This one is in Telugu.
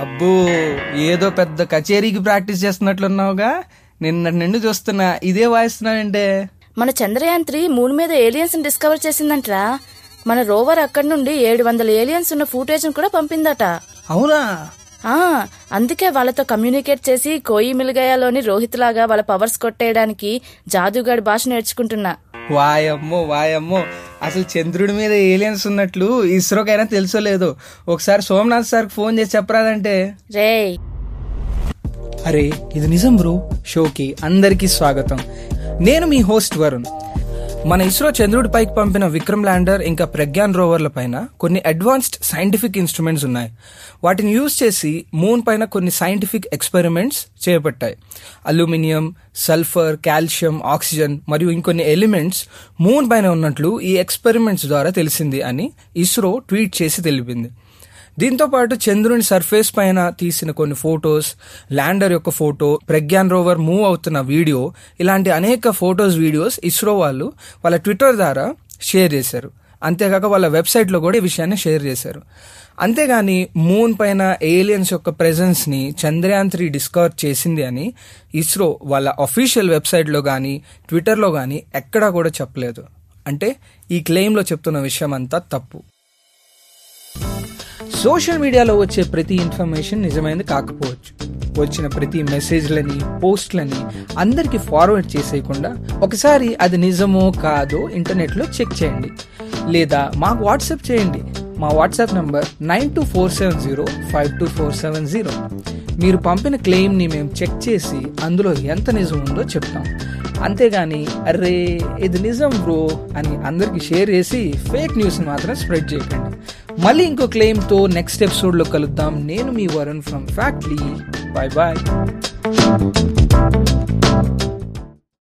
అబ్బో ఏదో పెద్ద కచేరీకి ప్రాక్టీస్ చేస్తున్నట్లున్నావుగా. నిన్న నిండు చూస్తున్నా ఇదే వాయిస్తున్నావంటే? మన చంద్రయాన్ త్రీ మూన్ మీద ఏలియన్స్ డిస్కవర్ చేసిందంట్రా. మన రోవర్ అక్కడి నుండి ఏడు వందల ఏలియన్స్ ఉన్న ఫుటేజ్ కూడా పంపిందట. అవునా? ఆ అందుకే వాళ్ళతో కమ్యూనికేట్ చేసి కోయి మిల్గయాలోని రోహిత్ లాగా వాళ్ళ పవర్స్ కొట్టేయడానికి జాదుగాడి భాష నేర్చుకుంటున్నా. వాయమ్మో వాయమ్మో. అసలు చంద్రుడి మీద ఏలియన్స్ ఉన్నట్లు ఇస్రోకైనా తెలుసో లేదో? ఒకసారి సోమనాథ్ సార్ ఫోన్ చేసి చెప్పరాదంటే? రేయ్. అరే ఇది నిజం బ్రో. షోకి అందరికీ స్వాగతం. నేను మీ హోస్ట్ వరుణ్. మన ఇస్రో చంద్రుడి పైకి పంపిన విక్రమ్ ల్యాండర్ ఇంకా ప్రజ్ఞాన్ రోవర్ల పైన కొన్ని అడ్వాన్స్డ్ సైంటిఫిక్ ఇన్స్ట్రుమెంట్స్ ఉన్నాయి. వాటిని యూజ్ చేసి మూన్ పైన కొన్ని సైంటిఫిక్ ఎక్స్పెరిమెంట్స్ చేపట్టాయి. అల్యూమినియం సల్ఫర్ కాల్షియం ఆక్సిజన్ మరియు ఇంకొన్ని ఎలిమెంట్స్ మూన్ పైన ఉన్నట్లు ఈ ఎక్స్పెరిమెంట్స్ ద్వారా తెలిసింది అని ఇస్రో ట్వీట్ చేసి తెలిపింది. దీంతో పాటు చంద్రుని సర్ఫేస్ పైన తీసిన కొన్ని ఫొటోస్ ల్యాండర్ యొక్క ఫోటో ప్రజ్ఞాన్ రోవర్ మూవ్ అవుతున్న వీడియో ఇలాంటి అనేక ఫొటోస్ వీడియోస్ ఇస్రో వాళ్ళు వాళ్ళ ట్విట్టర్ ద్వారా షేర్ చేశారు. అంతేకాక వాళ్ళ వెబ్సైట్లో కూడా ఈ విషయాన్ని షేర్ చేశారు. అంతేగాని మూన్ పైన ఏలియన్స్ యొక్క ప్రెజెన్స్ని చంద్రయాన్ త్రీ డిస్కవర్ చేసింది అని ఇస్రో వాళ్ళ అఫీషియల్ వెబ్సైట్లో కానీ ట్విట్టర్లో కానీ ఎక్కడా కూడా చెప్పలేదు. అంటే ఈ క్లెయిమ్లో చెప్తున్న విషయం అంతా తప్పు. సోషల్ మీడియాలో వచ్చే ప్రతి ఇన్ఫర్మేషన్ నిజమైనది కాకపోవచ్చు. వచ్చిన ప్రతి మెసేజ్లని పోస్ట్లని అందరికీ ఫార్వర్డ్ చేసేయకుండా ఒకసారి అది నిజమో కాదో ఇంటర్నెట్లో చెక్ చేయండి. లేదా మాకు వాట్సాప్ చేయండి. మా WhatsApp number nine two four seven zero five two four seven zero. మీరు పంపిన క్లెయిమ్ని మేము చెక్ చేసి అందులో ఎంత నిజం ఉందో చెప్తాం. అంతేగాని అర్రే ఇది నిజం బ్రో అని అందరికి షేర్ చేసి ఫేక్ న్యూస్ మాత్రం స్ప్రెడ్ చేయకండి. మళ్ళీ ఇంకో క్లెయిమ్తో నెక్స్ట్ ఎపిసోడ్లో కలుద్దాం. నేను మీ Varun from Factly. Bye bye